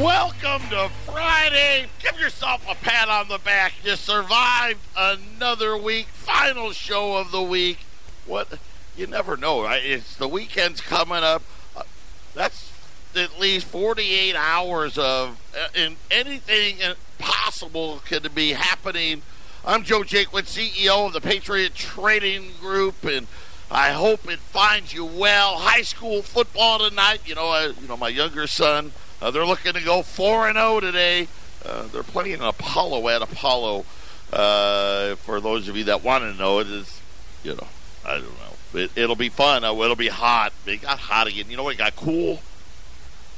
Welcome to Friday. Give yourself a pat on the back. You survived another week. Final show of the week. What? You never know, right? It's the weekend's coming up. Uh, that's at least 48 hours of uh, in anything possible could be happening. I'm Joe Jaquin, CEO of the Patriot Trading Group, and I hope it finds you well. High school football tonight. You know, uh, you know my younger son uh, they're looking to go 4 and 0 today. Uh, they're playing Apollo at Apollo. Uh, for those of you that want to know, it is, you know, I don't know. It, will be fun. Uh, it'll be hot. It got hot again. You know what? It got cool.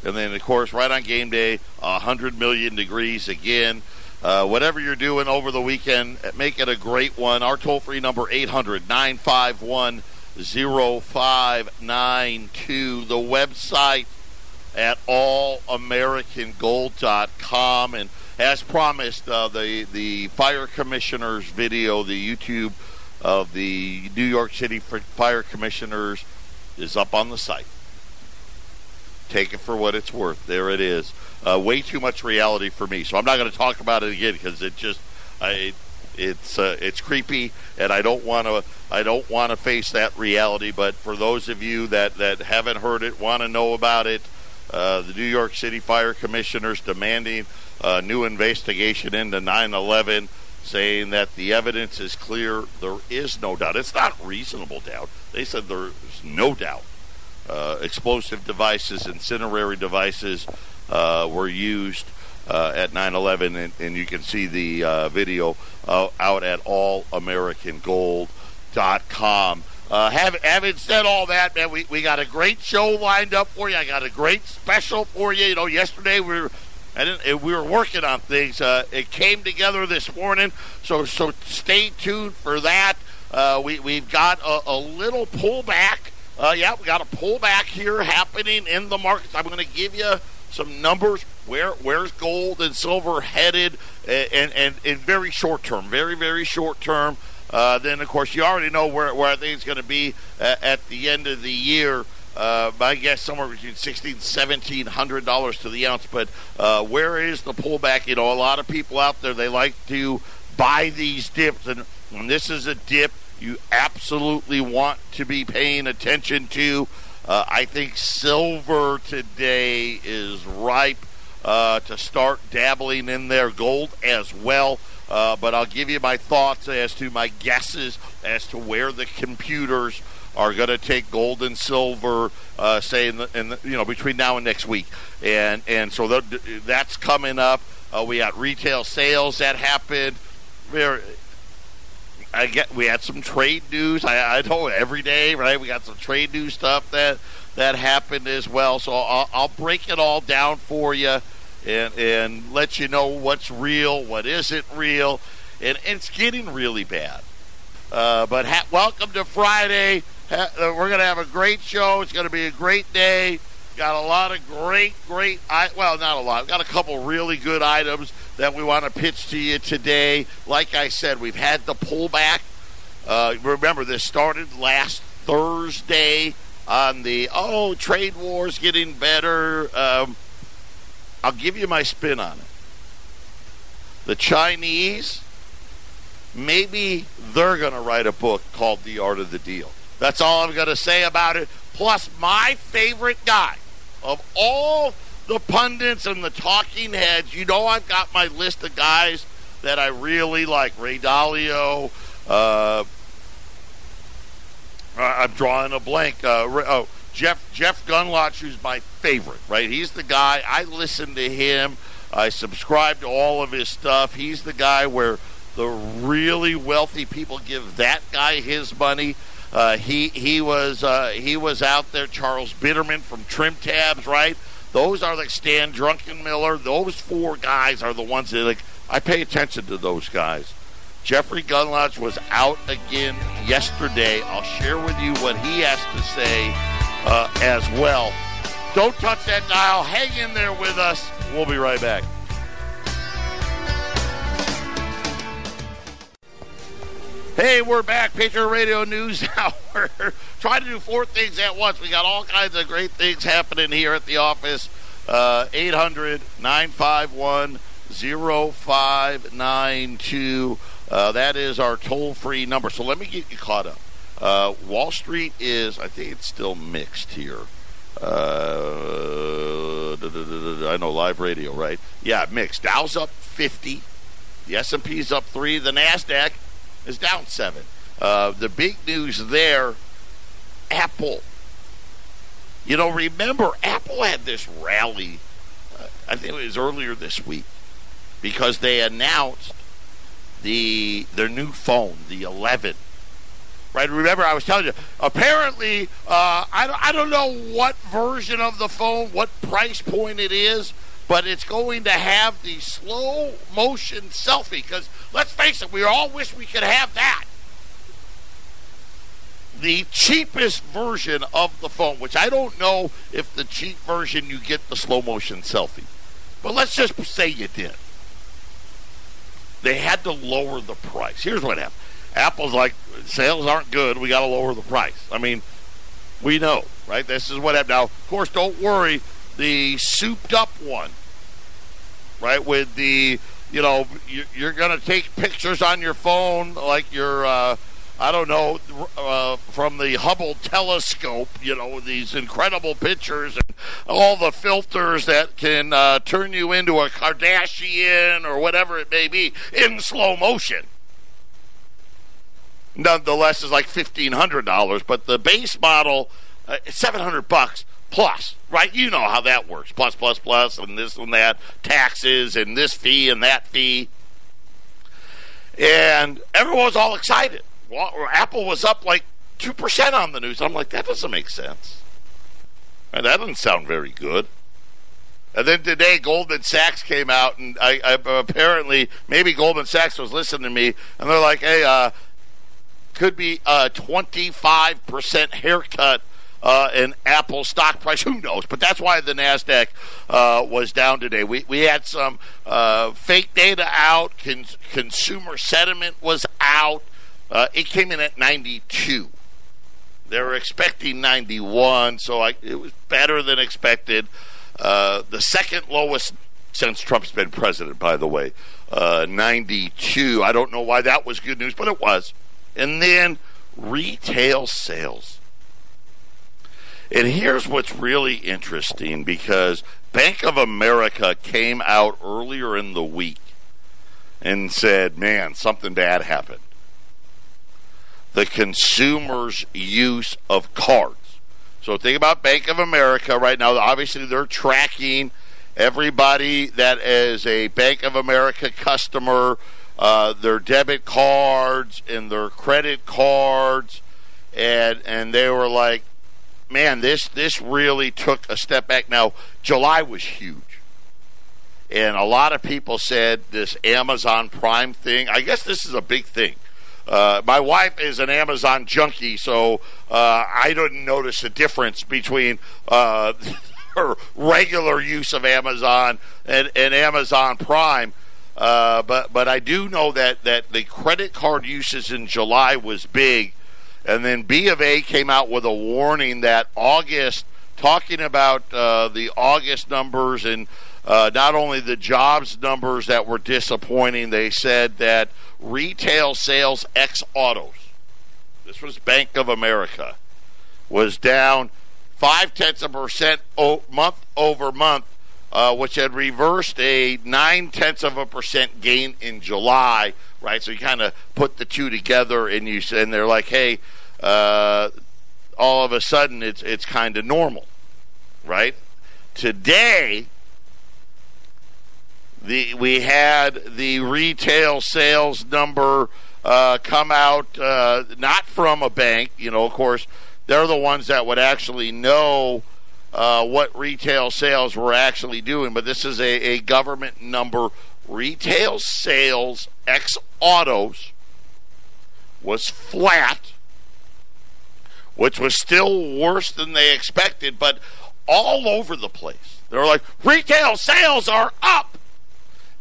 And then, of course, right on game day, 100 million degrees again. Uh, whatever you're doing over the weekend, make it a great one. Our toll free number 800 951 0592. The website at allamericangold.com. And as promised, uh, the, the fire commissioner's video, the YouTube of the New York City fire commissioners, is up on the site. Take it for what it's worth. There it is. Uh, way too much reality for me, so I'm not going to talk about it again because it just I, it's uh, it's creepy, and I don't want to I don't want to face that reality. But for those of you that that haven't heard it, want to know about it, uh, the New York City Fire Commissioners demanding a new investigation into 9 11, saying that the evidence is clear. There is no doubt. It's not reasonable doubt. They said there's no doubt. Uh, explosive devices, incendiary devices uh, were used uh, at 9 11, and, and, you can see the uh, video uh, out at allamericangold.com. Uh, have, having said all that, man, we, we got a great show lined up for you. I got a great special for you. You know, yesterday we were didn't, we were working on things. Uh, it came together this morning, so so stay tuned for that. Uh, we we've got a, a little pullback. Uh, yeah, we got a pullback here happening in the markets. I'm going to give you some numbers. Where where's gold and silver headed, and and in very short term, very very short term. Uh, then, of course, you already know where, where I think it's going to be at, at, the end of the year. Uh, my guess somewhere between sixteen, seventeen hundred dollars to the ounce. But uh, where is the pullback? You know, a lot of people out there they like to buy these dips, and when this is a dip, you absolutely want to be paying attention to. Uh, I think silver today is ripe uh, to start dabbling in there. Gold as well. Uh, but I'll give you my thoughts as to my guesses as to where the computers are going to take gold and silver, uh, say in the, in the, you know between now and next week, and and so that's coming up. Uh, we got retail sales that happened. There, I get we had some trade news. I, I know every day, right? We got some trade news stuff that that happened as well. So I'll, I'll break it all down for you and and let you know what's real, what isn't real, and, and it's getting really bad. Uh, but ha- welcome to Friday. Ha- uh, we're going to have a great show. It's going to be a great day. Got a lot of great, great. I- well, not a lot. We've got a couple really good items that we want to pitch to you today. Like I said, we've had the pullback. Uh, remember, this started last Thursday on the oh trade wars getting better. Um, I'll give you my spin on it. The Chinese, maybe they're going to write a book called The Art of the Deal. That's all I'm going to say about it. Plus, my favorite guy of all the pundits and the talking heads, you know, I've got my list of guys that I really like. Ray Dalio. Uh, I'm drawing a blank. Uh, oh, Jeff Jeff Gundlach, who's my favorite, right? He's the guy. I listen to him. I subscribe to all of his stuff. He's the guy where the really wealthy people give that guy his money. Uh, he he was uh, he was out there. Charles Biderman from TrimTabs, right? Those are like Stan Druckenmiller. Those four guys are the ones that like I pay attention to those guys. Jeffrey Gundlach was out again yesterday. I'll share with you what he has to say uh, as well. Don't touch that dial. Hang in there with us. We'll be right back. Hey, we're back. Patriot Radio News Hour. Trying to do four things at once. We got all kinds of great things happening here at the office. Uh, 800 951 0592. Uh, that is our toll free number. So let me get you caught up. Uh, Wall Street is, I think it's still mixed here. Uh, I know live radio, right? Yeah, mixed. Dow's up 50. The S&P's up 3. The NASDAQ is down 7. Uh, the big news there, Apple. You know, remember, Apple had this rally, uh, I think it was earlier this week, because they announced the their new phone, the 11 right? Remember, I was telling you. Apparently, uh, I don't, I don't know what version of the phone, what price point it is, but it's going to have the slow motion selfie. Because let's face it, we all wish we could have that. The cheapest version of the phone, which I don't know if the cheap version you get the slow motion selfie, but let's just say you did. They had to lower the price. Here's what happened Apple's like, sales aren't good. We got to lower the price. I mean, we know, right? This is what happened. Now, of course, don't worry. The souped up one, right? With the, you know, you're going to take pictures on your phone like you're, uh, I don't know, uh, from the Hubble telescope, you know, these incredible pictures and all the filters that can uh, turn you into a Kardashian or whatever it may be in slow motion nonetheless is like fifteen hundred dollars. But the base model, uh, seven hundred bucks plus, right? You know how that works. Plus, plus, plus, and this and that, taxes and this fee and that fee, and everyone was all excited. Well, Apple was up like two percent on the news. I'm like, that doesn't make sense. And that doesn't sound very good. And then today, Goldman Sachs came out, and I, I, apparently maybe Goldman Sachs was listening to me, and they're like, "Hey, uh, could be a 25% haircut uh, in Apple stock price. Who knows? But that's why the Nasdaq uh, was down today. We we had some uh, fake data out. Con- consumer sentiment was out. Uh, it came in at 92. They were expecting 91, so I, it was better than expected. Uh, the second lowest since Trump's been president, by the way, uh, 92. I don't know why that was good news, but it was. And then retail sales. And here's what's really interesting because Bank of America came out earlier in the week and said, man, something bad happened. The consumer's use of cards. So think about Bank of America right now. Obviously, they're tracking everybody that is a Bank of America customer uh, their debit cards and their credit cards, and and they were like, man, this this really took a step back. Now July was huge, and a lot of people said this Amazon Prime thing. I guess this is a big thing. Uh, my wife is an Amazon junkie, so uh, I didn't notice a difference between uh, her regular use of Amazon and, and Amazon Prime. Uh, but but I do know that that the credit card usage in July was big, and then B of A came out with a warning that August, talking about uh, the August numbers and uh, not only the jobs numbers that were disappointing, they said that retail sales ex autos, this was Bank of America, was down five tenths of a percent month over month uh, which had reversed a nine tenths of a percent gain in July, right? So you kind of put the two together, and you and they're like, hey, uh, all of a sudden it's it's kind of normal, right? Today, the we had the retail sales number uh, come out, uh, not from a bank, you know. Of course, they're the ones that would actually know uh, what retail sales were actually doing, but this is a, a government number. Retail sales ex autos was flat, which was still worse than they expected, but all over the place. They were like, retail sales are up.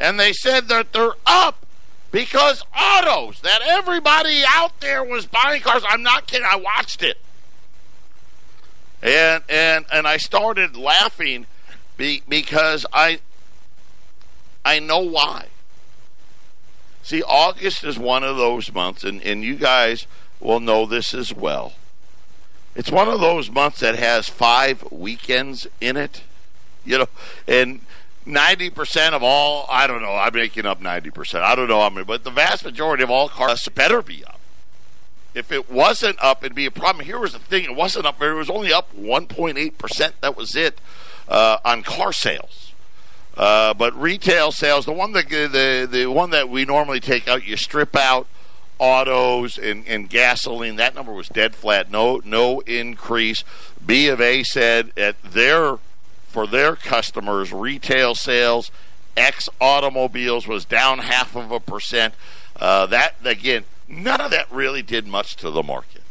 And they said that they're up because autos, that everybody out there was buying cars. I'm not kidding. I watched it and and and I started laughing Be, because I I know why. See, August is one of those months, and, and you guys will know this as well. It's one of those months that has five weekends in it, you know, and 90% of all, I don't know, I'm making up 90%. I don't know how many, but the vast majority of all cars better be up. If it wasn't up, it'd be a problem. Here was the thing: it wasn't up. It was only up 1.8 percent. That was it uh, on car sales. Uh, but retail sales, the one that the the one that we normally take out, you strip out autos and, and gasoline. That number was dead flat. No no increase. B of A said at their for their customers, retail sales X automobiles was down half of a percent. Uh, that again, none of that really did much to the market.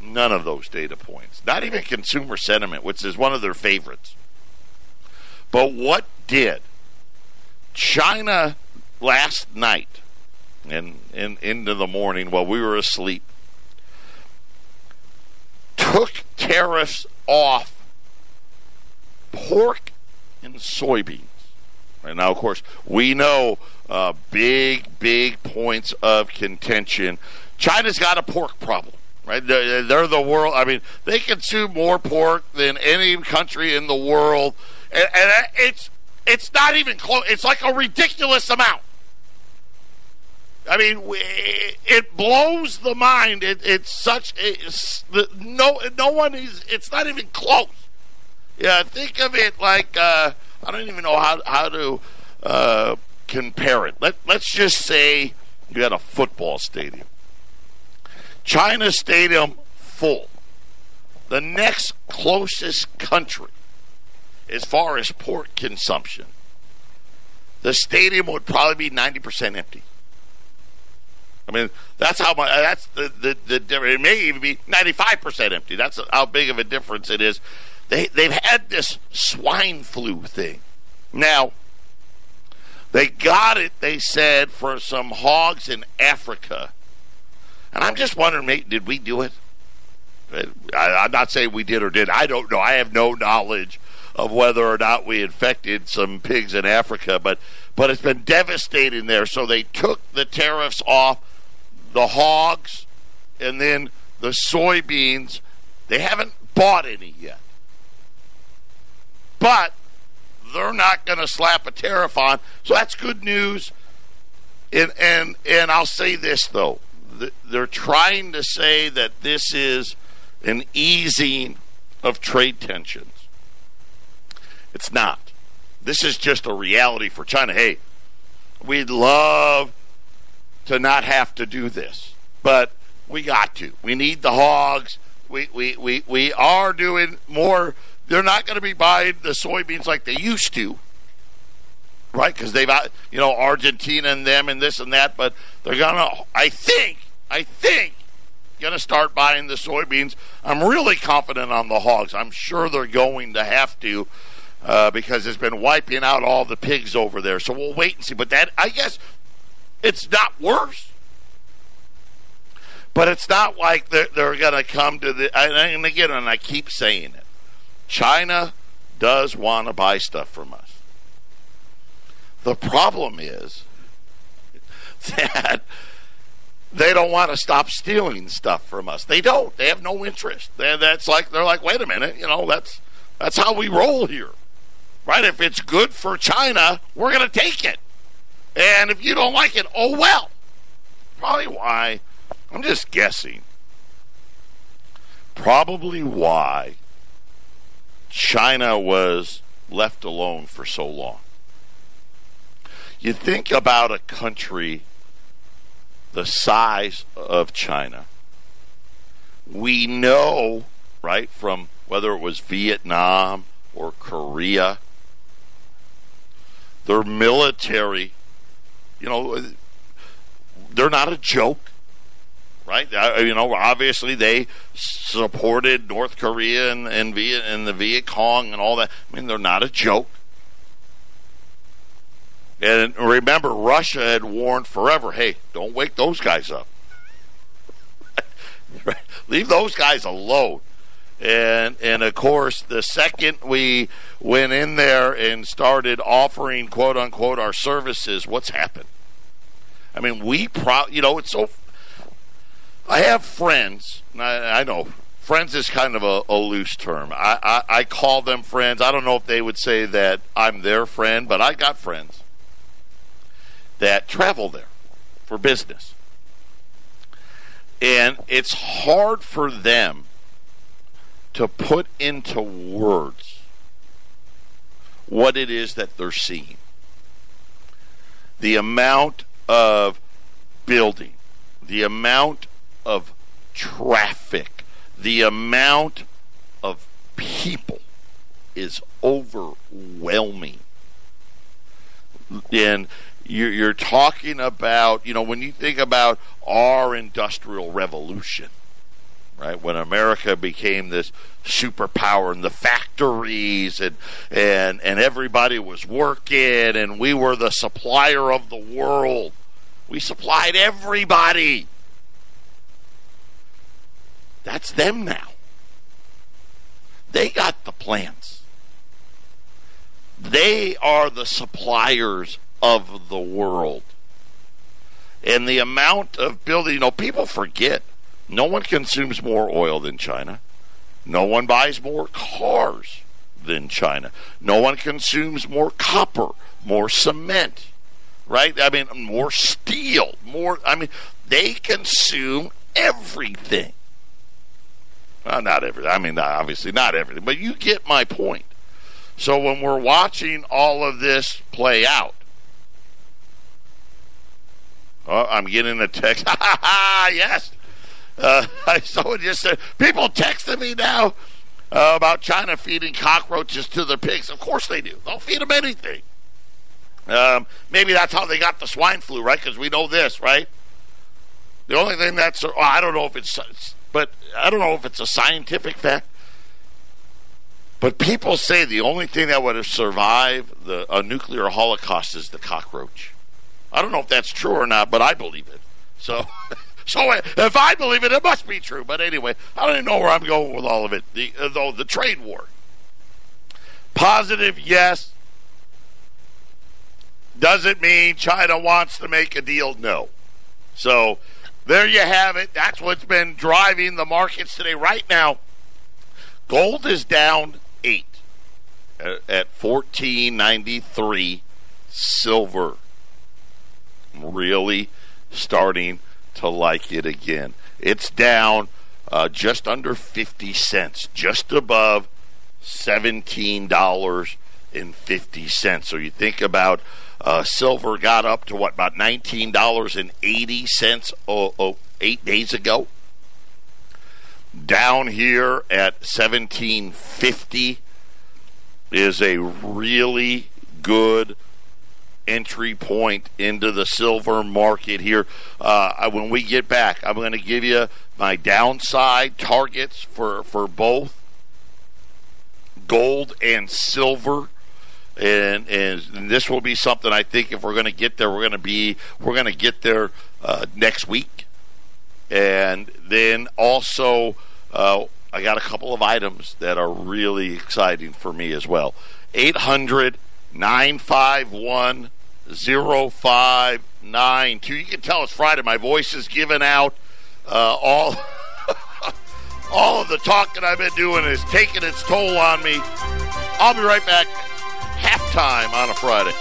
None of those data points. Not even consumer sentiment, which is one of their favorites. But what did? China last night and, and into the morning while we were asleep took tariffs off pork and soybeans. And now, of course, we know uh, big, big points of contention. China's got a pork problem, right? They're, the world. I mean, they consume more pork than any country in the world, and, and it's it's not even close. It's like a ridiculous amount. I mean, it blows the mind. It, it's such it's, no no one is. It's not even close. Yeah, think of it like uh, I don't even know how how to uh, compare it. Let let's just say you had a football stadium, China Stadium full. The next closest country, as far as pork consumption, the stadium would probably be ninety percent empty. I mean, that's how much. That's the the, the. It may even be ninety five percent empty. That's how big of a difference it is. They they've had this swine flu thing. Now, they got it. They said for some hogs in Africa, and I'm just wondering, mate, did we do it? I, I'm not saying we did or did. I don't know. I have no knowledge of whether or not we infected some pigs in Africa, but but it's been devastating there. So they took the tariffs off the hogs and then the soybeans. They haven't bought any yet. But they're not going to slap a tariff on. So that's good news. And and and I'll say this though. They're trying to say that this is an easing of trade tensions. It's not. This is just a reality for China. Hey, we'd love to not have to do this, but we got to. We need the hogs. We we we, we are doing more they're not going to be buying the soybeans like they used to, right? Because they've, you know, Argentina and them and this and that. But they're going to, I think, I think, going to start buying the soybeans. I'm really confident on the hogs. I'm sure they're going to have to. Uh, because it's been wiping out all the pigs over there. So we'll wait and see. But that, I guess, it's not worse. But it's not like they're, they're going to come to the. And again, and I keep saying it. China does want to buy stuff from us. The problem is that they don't want to stop stealing stuff from us. They don't. They have no interest. They're, that's like they're like, wait a minute, you know, that's that's how we roll here, right? If it's good for China, we're going to take it, and if you don't like it, oh well. Probably why. I'm just guessing. Probably why China was left alone for so long. You think about a country the size of China. We know, right, from whether it was Vietnam or Korea, their military, you know, they're not a joke right? You know, obviously they supported North Korea and and, Viet, and the Viet Cong and all that. I mean, they're not a joke. And remember, Russia had warned forever, "Hey, don't wake those guys up. Leave those guys alone." And and of course, the second we went in there and started offering quote unquote our services, what's happened? I mean, we pro you know, it's so I have friends, I, know friends is kind of a, a loose term. I, I, I call them friends. I don't know if they would say that I'm their friend, but I got friends that travel there for business. And it's hard for them to put into words what it is that they're seeing. The amount of building, the amount of traffic, the amount of people is overwhelming. And you're, talking about, you know, when you think about our industrial revolution, right? When America became this superpower and the factories and and and everybody was working and we were the supplier of the world. We supplied everybody. That's them now. They got the plants. They are the suppliers of the world. And the amount of building, you know, people forget no one consumes more oil than China. No one buys more cars than China. No one consumes more copper, more cement, right? I mean, more steel, more. I mean, they consume everything. Well, not everything. I mean, obviously not everything, but you get my point. So when we're watching all of this play out, oh, I'm getting a text. yes. Uh, I someone just said, people texting me now uh, about China feeding cockroaches to their pigs. Of course they do. They'll feed them anything. Um, maybe that's how they got the swine flu, right? Because we know this, right? The only thing that's, oh, I don't know if it's but I don't know if it's a scientific fact. But people say the only thing that would have survived the, a nuclear holocaust is the cockroach. I don't know if that's true or not, but I believe it. So, so if I believe it, it must be true. But anyway, I don't even know where I'm going with all of it. The uh, though the trade war. Positive, yes. Does it mean China wants to make a deal? No. So there you have it. That's what's been driving the markets today. Right now, gold is down eight at fourteen ninety three. Silver really starting to like it again. It's down uh, just under fifty cents, just above seventeen dollars and fifty cents. So you think about uh, silver got up to what about nineteen dollars and eighty cents oh, oh, eight days ago. Down here at seventeen fifty is a really good entry point into the silver market here. Uh, when we get back, I'm going to give you my downside targets for for both gold and silver and and this will be something I think if we're going to get there, we're going to be we're going to get there uh, next week, and then also uh, I got a couple of items that are really exciting for me as well. 800 951 0592. You can tell it's Friday. My voice is giving out. Uh, all all of the talking I've been doing is taking its toll on me. I'll be right back halftime on a Friday.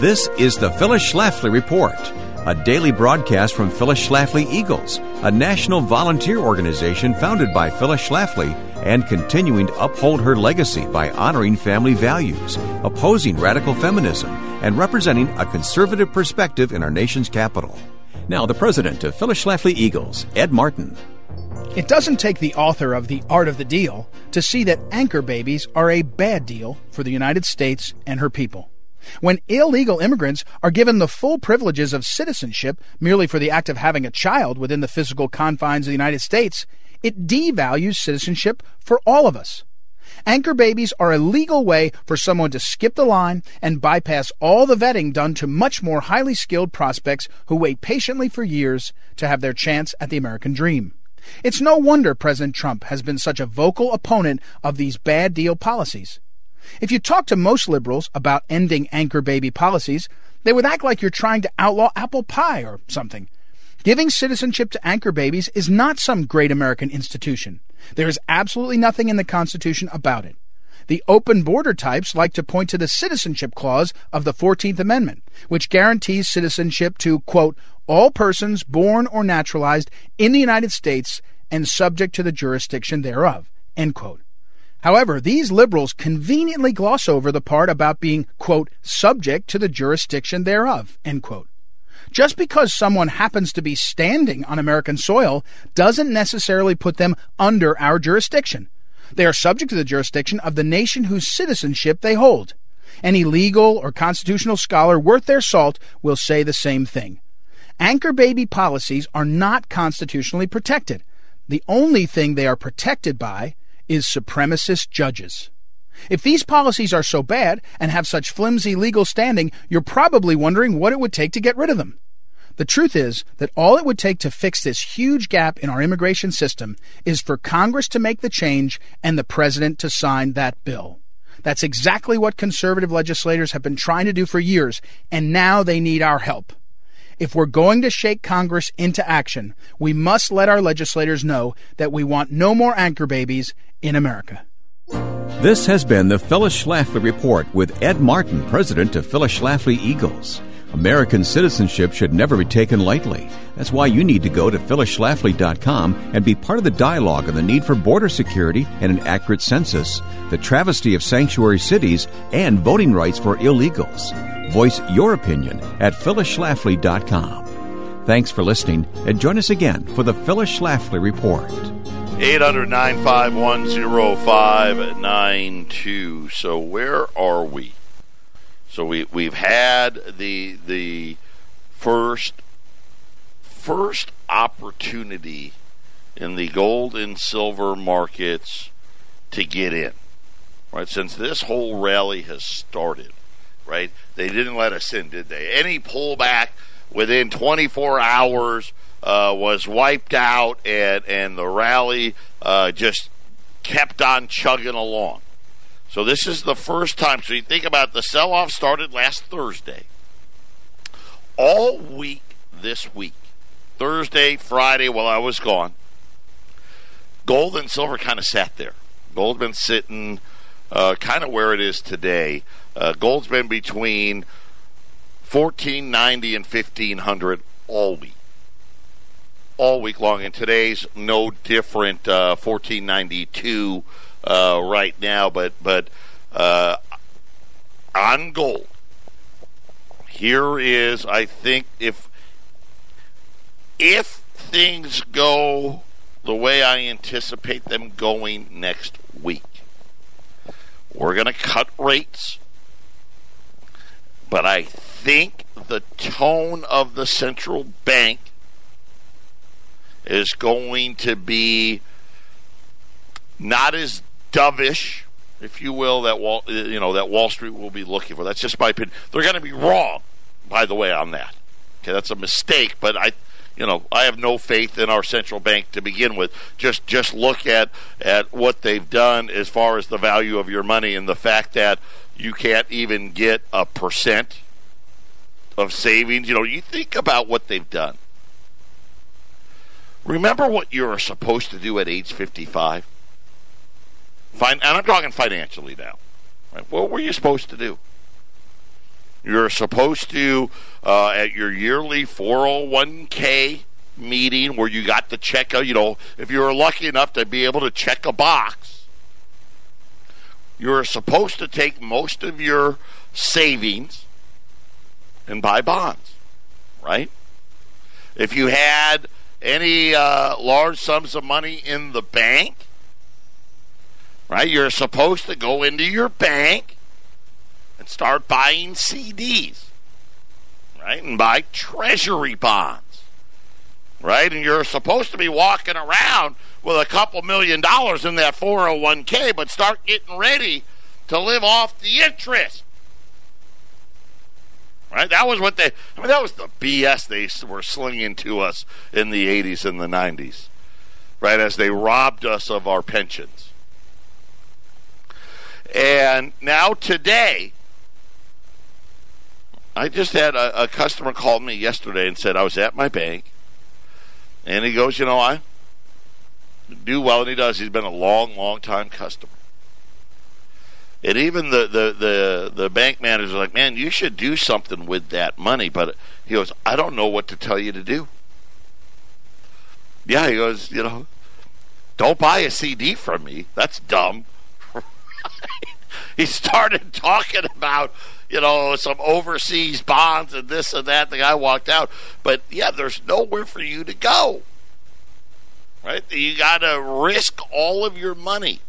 This is the Phyllis Schlafly Report, a daily broadcast from Phyllis Schlafly Eagles, a national volunteer organization founded by Phyllis Schlafly and continuing to uphold her legacy by honoring family values, opposing radical feminism, and representing a conservative perspective in our nation's capital. Now, the president of Phyllis Schlafly Eagles, Ed Martin. It doesn't take the author of The Art of the Deal to see that anchor babies are a bad deal for the United States and her people. When illegal immigrants are given the full privileges of citizenship merely for the act of having a child within the physical confines of the United States, it devalues citizenship for all of us. Anchor babies are a legal way for someone to skip the line and bypass all the vetting done to much more highly skilled prospects who wait patiently for years to have their chance at the American dream. It's no wonder President Trump has been such a vocal opponent of these bad deal policies. If you talk to most liberals about ending anchor baby policies, they would act like you're trying to outlaw apple pie or something. Giving citizenship to anchor babies is not some great American institution. There is absolutely nothing in the Constitution about it. The open border types like to point to the citizenship clause of the 14th Amendment, which guarantees citizenship to, quote, all persons born or naturalized in the United States and subject to the jurisdiction thereof, end quote. However, these liberals conveniently gloss over the part about being, quote, subject to the jurisdiction thereof, end quote. Just because someone happens to be standing on American soil doesn't necessarily put them under our jurisdiction. They are subject to the jurisdiction of the nation whose citizenship they hold. Any legal or constitutional scholar worth their salt will say the same thing. Anchor baby policies are not constitutionally protected. The only thing they are protected by is supremacist judges. If these policies are so bad and have such flimsy legal standing, you're probably wondering what it would take to get rid of them. The truth is that all it would take to fix this huge gap in our immigration system is for Congress to make the change and the President to sign that bill. That's exactly what conservative legislators have been trying to do for years, and now they need our help. If we're going to shake Congress into action, we must let our legislators know that we want no more anchor babies in America. This has been the Phyllis Schlafly Report with Ed Martin, president of Phyllis Schlafly Eagles. American citizenship should never be taken lightly. That's why you need to go to phyllisschlafly.com and be part of the dialogue on the need for border security and an accurate census, the travesty of sanctuary cities, and voting rights for illegals. Voice your opinion at phyllisschlafly.com. Thanks for listening and join us again for the Phyllis Schlafly Report. 800 951 So, where are we? So we we've had the the first first opportunity in the gold and silver markets to get in. Right since this whole rally has started, right? They didn't let us in, did they? Any pullback within 24 hours uh, was wiped out, and and the rally uh, just kept on chugging along. So this is the first time. So you think about the sell off started last Thursday. All week this week, Thursday, Friday, while I was gone, gold and silver kind of sat there. Gold's been sitting uh, kind of where it is today. Uh, gold's been between 1490 and 1500 all week. All week long, and today's no different. Uh, 1492 uh, right now, but but uh, on gold, here is I think if if things go the way I anticipate them going next week, we're going to cut rates, but I think the tone of the central bank is going to be not as dovish, if you will, that Wall, uh, you know, that Wall Street will be looking for. That's just my opinion. They're going to be wrong, by the way, on that. Okay, that's a mistake, but I, you know, I have no faith in our central bank to begin with. Just just look at at what they've done as far as the value of your money and the fact that you can't even get a percent of savings. You know, you think about what they've done. Remember what you're supposed to do at age 55? Fin- and I'm talking financially now. Right? What were you supposed to do? You're supposed to, uh, at your yearly 401k meeting where you got to check a, you know, if you were lucky enough to be able to check a box, you're supposed to take most of your savings and buy bonds, right? If you had any uh, large sums of money in the bank, right? You're supposed to go into your bank and start buying CDs, right? And buy treasury bonds, right? And you're supposed to be walking around with a couple million dollars in that 401k, but start getting ready to live off the interest. Right? That was what they, I mean, that was the BS they were slinging to us in the 80s and the 90s. right, as they robbed us of our pensions. And now today, I just had a, a customer called me yesterday and said I was at my bank, and he goes, you know, I do well, and he does. He's been a long, long time customer. And even the, the, the, the bank manager's like, man, you should do something with that money. But he goes, I don't know what to tell you to do. Yeah, he goes, you know, don't buy a CD from me. That's dumb. He started talking about, you know, some overseas bonds and this and that. The guy walked out. But yeah, there's nowhere for you to go. Right? You got to risk all of your money.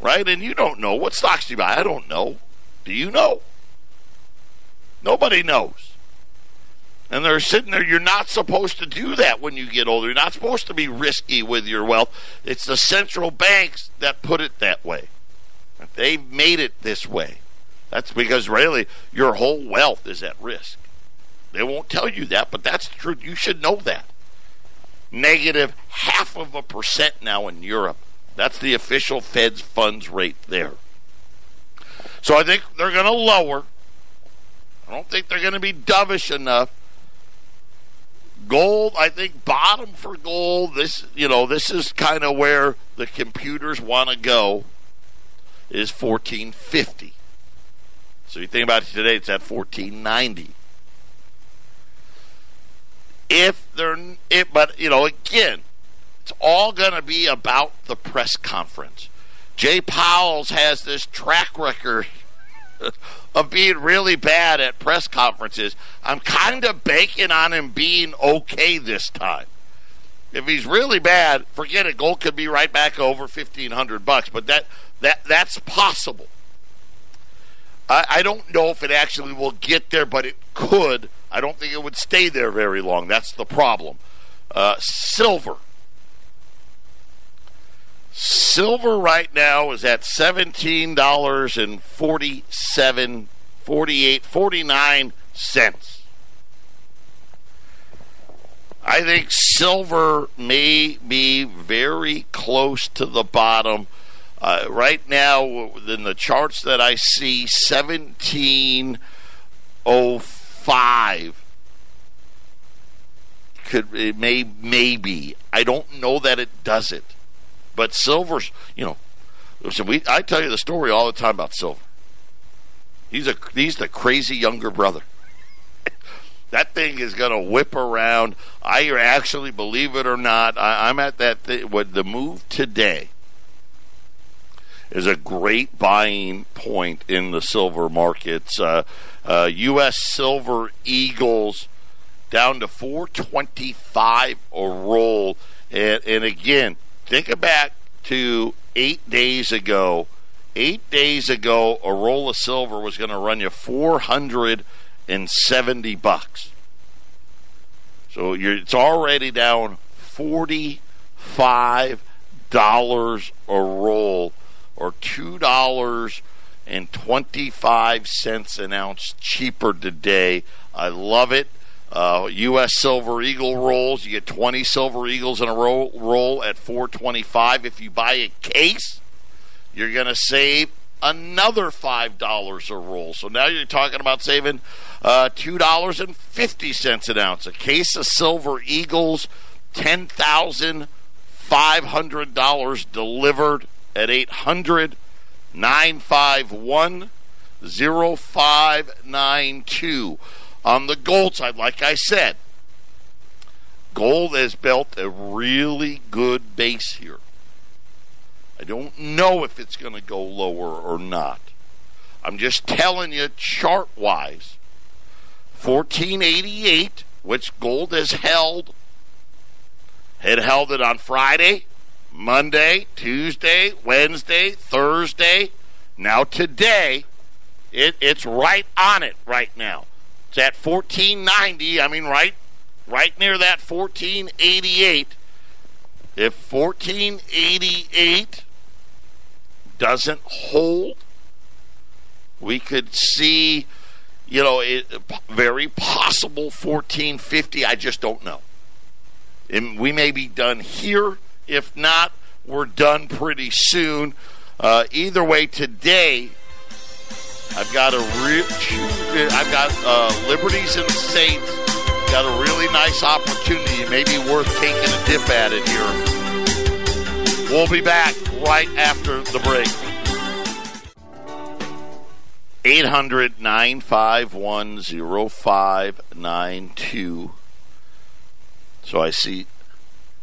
Right? And you don't know. What stocks do you buy? I don't know. Do you know? Nobody knows. And they're sitting there. You're not supposed to do that when you get older. You're not supposed to be risky with your wealth. It's the central banks that put it that way. They've made it this way. That's because really your whole wealth is at risk. They won't tell you that, but that's the truth. You should know that. Negative half of a percent now in Europe. That's the official Fed's funds rate there. So I think they're going to lower. I don't think they're going to be dovish enough. Gold, I think bottom for gold. This, you know, this is kind of where the computers want to go is 1450. So you think about it today, it's at 1490. If they're, it, but you know, again, it's all going to be about the press conference. Jay Powell's has this track record of being really bad at press conferences. I'm kind of banking on him being okay this time. If he's really bad, forget it. Gold could be right back over fifteen hundred bucks, but that that that's possible. I, I don't know if it actually will get there, but it could. I don't think it would stay there very long. That's the problem. Uh, silver. Silver right now is at seventeen dollars and forty-seven, forty-eight, forty-nine cents. I think silver may be very close to the bottom. Uh, right now, in the charts that I see, seventeen oh five could it may maybe. I don't know that it does it, but silver's you know. Listen, we I tell you the story all the time about silver. He's a he's the crazy younger brother. that thing is going to whip around. I actually believe it or not. I, am at that th- what the move today is a great buying point in the silver markets. Uh, uh, U.S. silver eagles down to 425 a roll, and, and again, think back to eight days ago. Eight days ago, a roll of silver was going to run you 470 bucks. So it's already down forty-five dollars a roll or two dollars and twenty five cents an ounce cheaper today. I love it. Uh, U.S. Silver Eagle rolls. You get 20 Silver Eagles in a roll, roll at 425. If you buy a case, you're going to save another $5 a roll. So now you're talking about saving uh, $2.50 an ounce. A case of Silver Eagles, $10,500 delivered at 800 951 0592. On the gold side, like I said, gold has built a really good base here. I don't know if it's going to go lower or not. I'm just telling you, chart wise, 1488, which gold has held, had held it on Friday, Monday, Tuesday, Wednesday, Thursday. Now today, it, it's right on it right now. It's at 1490. I mean, right, right near that 1488. If 1488 doesn't hold, we could see, you know, it, very possible 1450. I just don't know. And we may be done here. If not, we're done pretty soon. Uh, either way, today I've got a rich. I've got uh, Liberties and Saints. Got a really nice opportunity. It may be worth taking a dip at it here. We'll be back right after the break. 800 951 0592. So I see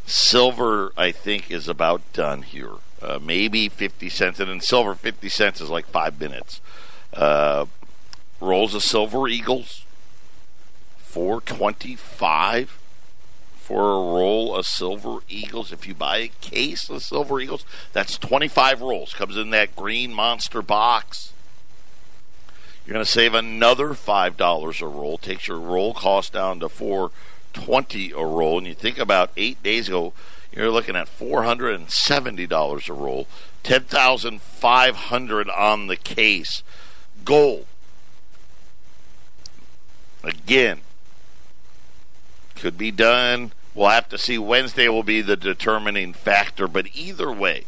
silver, I think, is about done here. Uh, maybe 50 cents. And then silver, 50 cents is like five minutes. Uh, rolls of Silver Eagles, 425 for a roll of Silver Eagles. If you buy a case of Silver Eagles, that's 25 rolls. Comes in that green monster box. You're going to save another $5 a roll. Takes your roll cost down to 420 a roll. And you think about eight days ago, you're looking at $470 a roll. 10500 on the case gold. Again, could be done. We'll have to see. Wednesday will be the determining factor, but either way,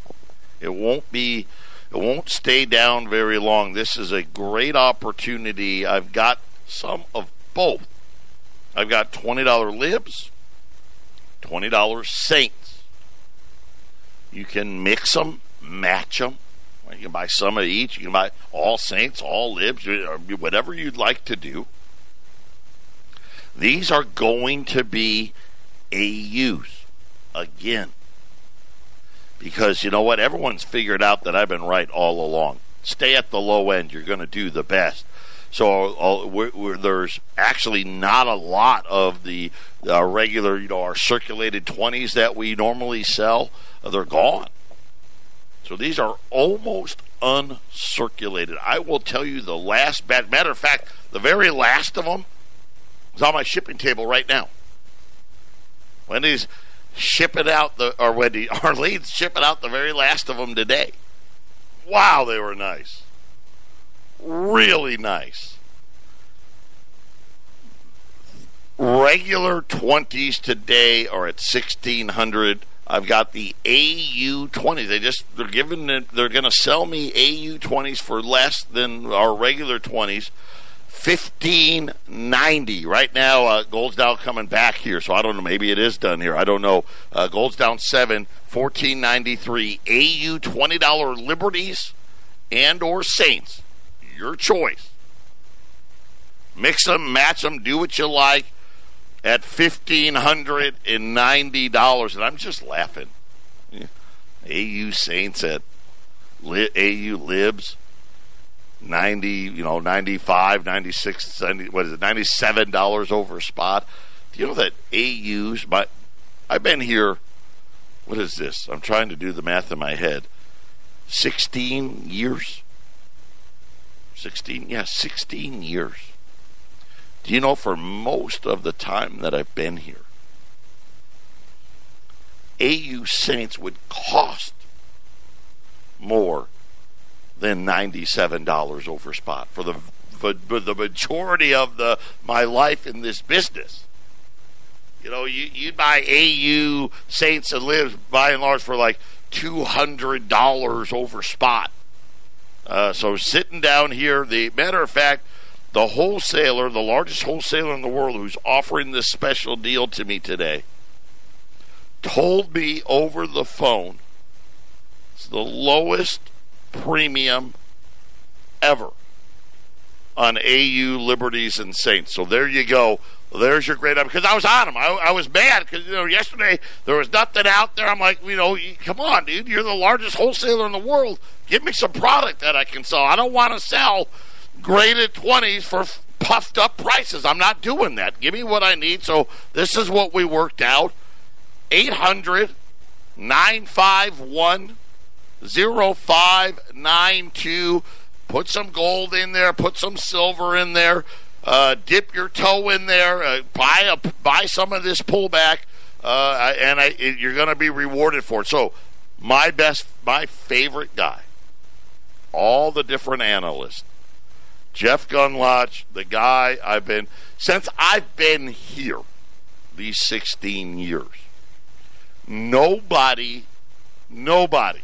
it won't be. It won't stay down very long. This is a great opportunity. I've got some of both. I've got twenty dollar libs, twenty dollars saints. You can mix them, match them. You can buy some of each. You can buy all Saints, all Libs, whatever you'd like to do. These are going to be AUs again. Because you know what? Everyone's figured out that I've been right all along. Stay at the low end. You're going to do the best. So we're, we're, there's actually not a lot of the uh, regular, you know, our circulated 20s that we normally sell. Uh, they're gone. So these are almost uncirculated. I will tell you the last bad matter of fact, the very last of them is on my shipping table right now. Wendy's shipping out the or Wendy Arlene's shipping out the very last of them today. Wow, they were nice. Really nice. Regular 20s today are at 1600 I've got the AU20. They just they're giving it, they're going to sell me AU20s for less than our regular 20s. 1590 right now. Uh, gold's down coming back here, so I don't know. Maybe it is done here. I don't know. Uh, gold's down seven. 1493 AU twenty dollar liberties and or saints. Your choice. Mix them, match them, do what you like at fifteen hundred and I'm just laughing. Yeah. AU Saints at Li- AU Libs. 90, you know, 95, 96, 70, what is it, $97 over a spot. Do you know that AUs, my, I've been here, what is this? I'm trying to do the math in my head. 16 years? 16, yeah, 16 years. Do you know for most of the time that I've been here, AU Saints would cost more than $97 over spot for the for, for the majority of the my life in this business. You know, you you'd buy AU Saints and Libs by and large for like two hundred dollars over spot. Uh, so sitting down here, the matter of fact, the wholesaler, the largest wholesaler in the world, who's offering this special deal to me today, told me over the phone it's the lowest premium ever on AU Liberties and Saints. So there you go. There's your great because I was on them. I, I was mad because you know yesterday there was nothing out there. I'm like, you know, come on, dude, you're the largest wholesaler in the world. Give me some product that I can sell. I don't want to sell graded 20s for puffed up prices. I'm not doing that. Give me what I need. So this is what we worked out. 800 951 0592. Put some gold in there, put some silver in there, uh, dip your toe in there, uh, buy a, buy some of this pullback, uh, and I, you're going to be rewarded for it. So, my best, my favorite guy, all the different analysts, Jeff Gundlach, the guy I've been since I've been here these 16 years. nobody, nobody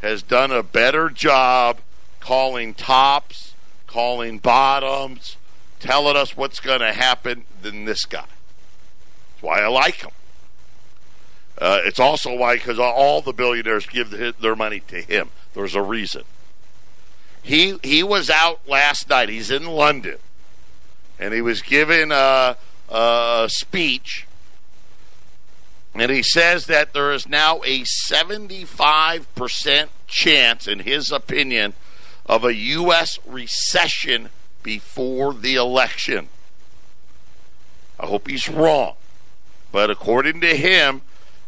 has done a better job calling tops, calling bottoms, telling us what's going to happen than this guy. That's why I like him. Uh, it's also why, because all the billionaires give their money to him. There's a reason. He he was out last night. He's in London, and he was giving a, a speech, and he says that there is now a 75 percent chance, in his opinion, of a U.S. recession before the election. I hope he's wrong, but according to him,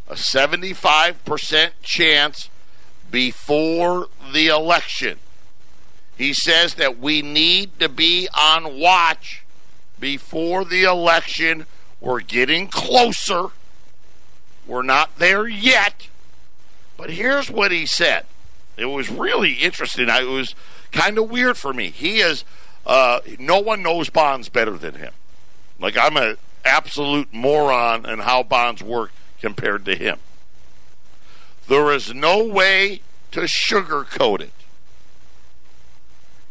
a 75% chance before the election. He says that we need to be on watch before the election. We're getting closer. We're not there yet. But here's what he said. It was really interesting. It was kind of weird for me. He is, uh, no one knows bonds better than him. Like, I'm an absolute moron in how bonds work compared to him. There is no way to sugarcoat it.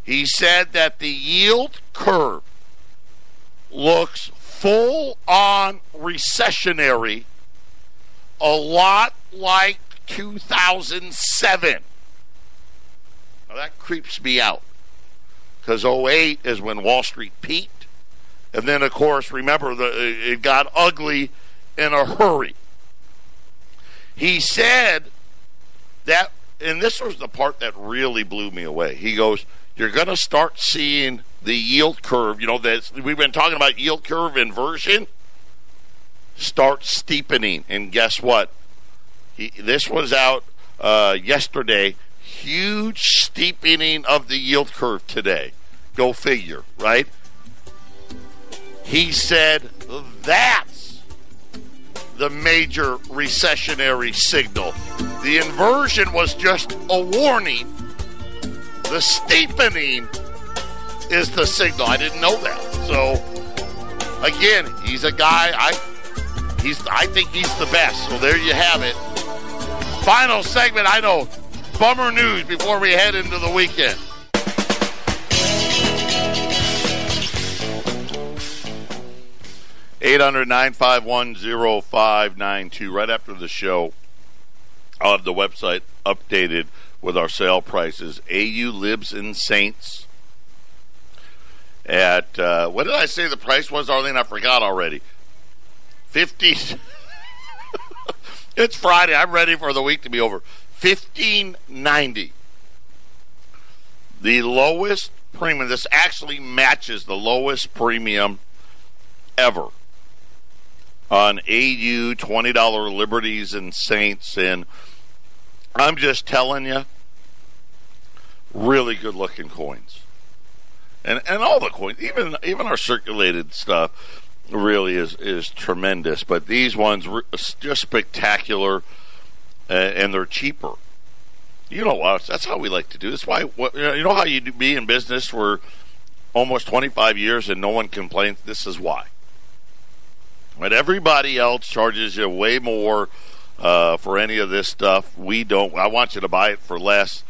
He said that the yield curve looks full on recessionary, a lot like 2007. Now that creeps me out because 08 is when Wall Street peaked. And then, of course, remember, the, it got ugly in a hurry. He said that, and this was the part that really blew me away. He goes, You're going to start seeing the yield curve, you know, that we've been talking about yield curve inversion, start steepening. And guess what? He, this was out uh, yesterday. Huge steepening of the yield curve today. Go figure, right? He said that's the major recessionary signal. The inversion was just a warning. The steepening is the signal. I didn't know that. So again, he's a guy I he's I think he's the best. So there you have it. Final segment, I know. Bummer news before we head into the weekend. Eight hundred nine five one zero five nine two. Right after the show, I'll have the website updated with our sale prices. AU Libs and Saints at uh, what did I say the price was, Arlene? I forgot already. Fifty. it's Friday. I'm ready for the week to be over. Fifteen ninety. The lowest premium. This actually matches the lowest premium ever on AU $20 Liberties and Saints. And I'm just telling you, really good looking coins. And, and all the coins, even even our circulated stuff, really is is tremendous. But these ones just spectacular, and they're cheaper. You know what? That's how we like to do. That's why you know how you be in business for almost 25 years and no one complains. This is why. But everybody else charges you way more uh, for any of this stuff. We don't. I want you to buy it for less.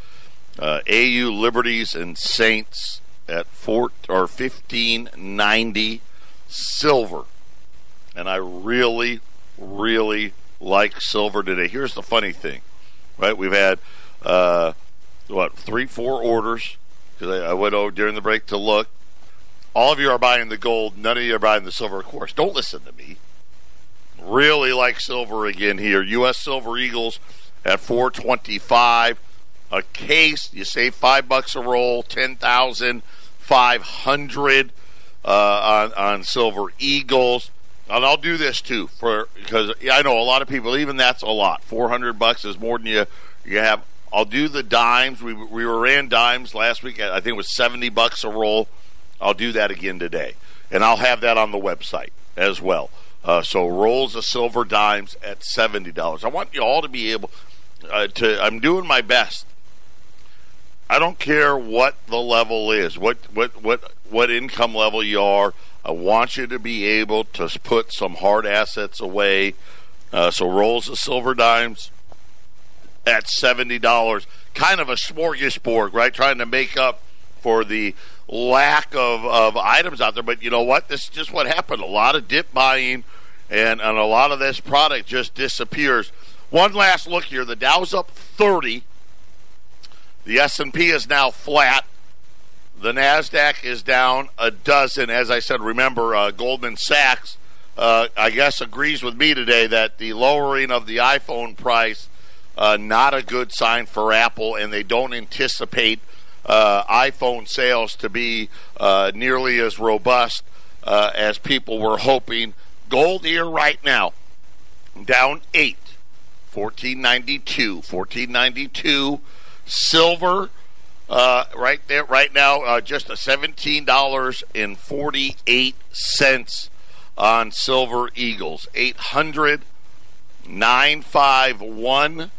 Uh, AU Liberties and Saints at four or fifteen ninety silver, and I really, really like silver today. Here's the funny thing, right? We've had uh, what three, four orders because I, I went over during the break to look. All of you are buying the gold. None of you are buying the silver. Of course, don't listen to me. Really like silver again here. U.S. Silver Eagles at 425 a case. You save five bucks a roll, ten thousand five hundred uh, on on Silver Eagles. And I'll do this too for because I know a lot of people. Even that's a lot. Four hundred bucks is more than you you have. I'll do the dimes. We we ran dimes last week. I think it was seventy bucks a roll. I'll do that again today, and I'll have that on the website as well. Uh, so rolls of silver dimes at seventy dollars. I want you all to be able uh, to. I'm doing my best. I don't care what the level is, what what what what income level you are. I want you to be able to put some hard assets away Uh, so rolls of silver dimes at seventy dollars. Kind of a smorgasbord, right? Trying to make up for the lack of, of items out there. But you know what? This is just what happened. A lot of dip buying, and, and a lot of this product just disappears. One last look here. The Dow's up 30. The S&P is now flat. The Nasdaq is down a dozen. As I said, remember uh, Goldman Sachs, uh, I guess, agrees with me today that the lowering of the iPhone price uh, not a good sign for Apple, and they don't anticipate uh, iPhone sales to be uh, nearly as robust uh, as people were hoping. Gold here right now, down eight, 1492, 1492. Silver, uh, right there, right now, uh, just a seventeen dollars and forty eight cents on Silver Eagles. Eight hundred nine five one.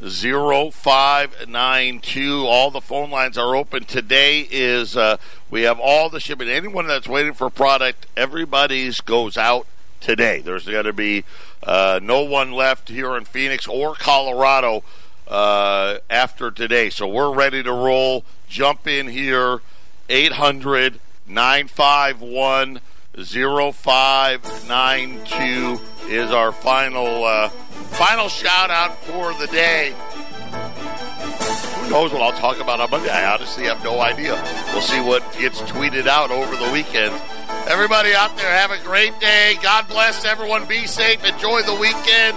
0592. All the phone lines are open. Today is, uh, we have all the shipping. Anyone that's waiting for product, everybody's goes out today. There's going to be uh, no one left here in Phoenix or Colorado uh, after today. So we're ready to roll. Jump in here, 800 951 0592 is our final uh, final shout out for the day. Who knows what I'll talk about on Monday? I honestly have no idea. We'll see what gets tweeted out over the weekend. Everybody out there, have a great day. God bless everyone. Be safe. Enjoy the weekend.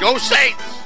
Go Saints!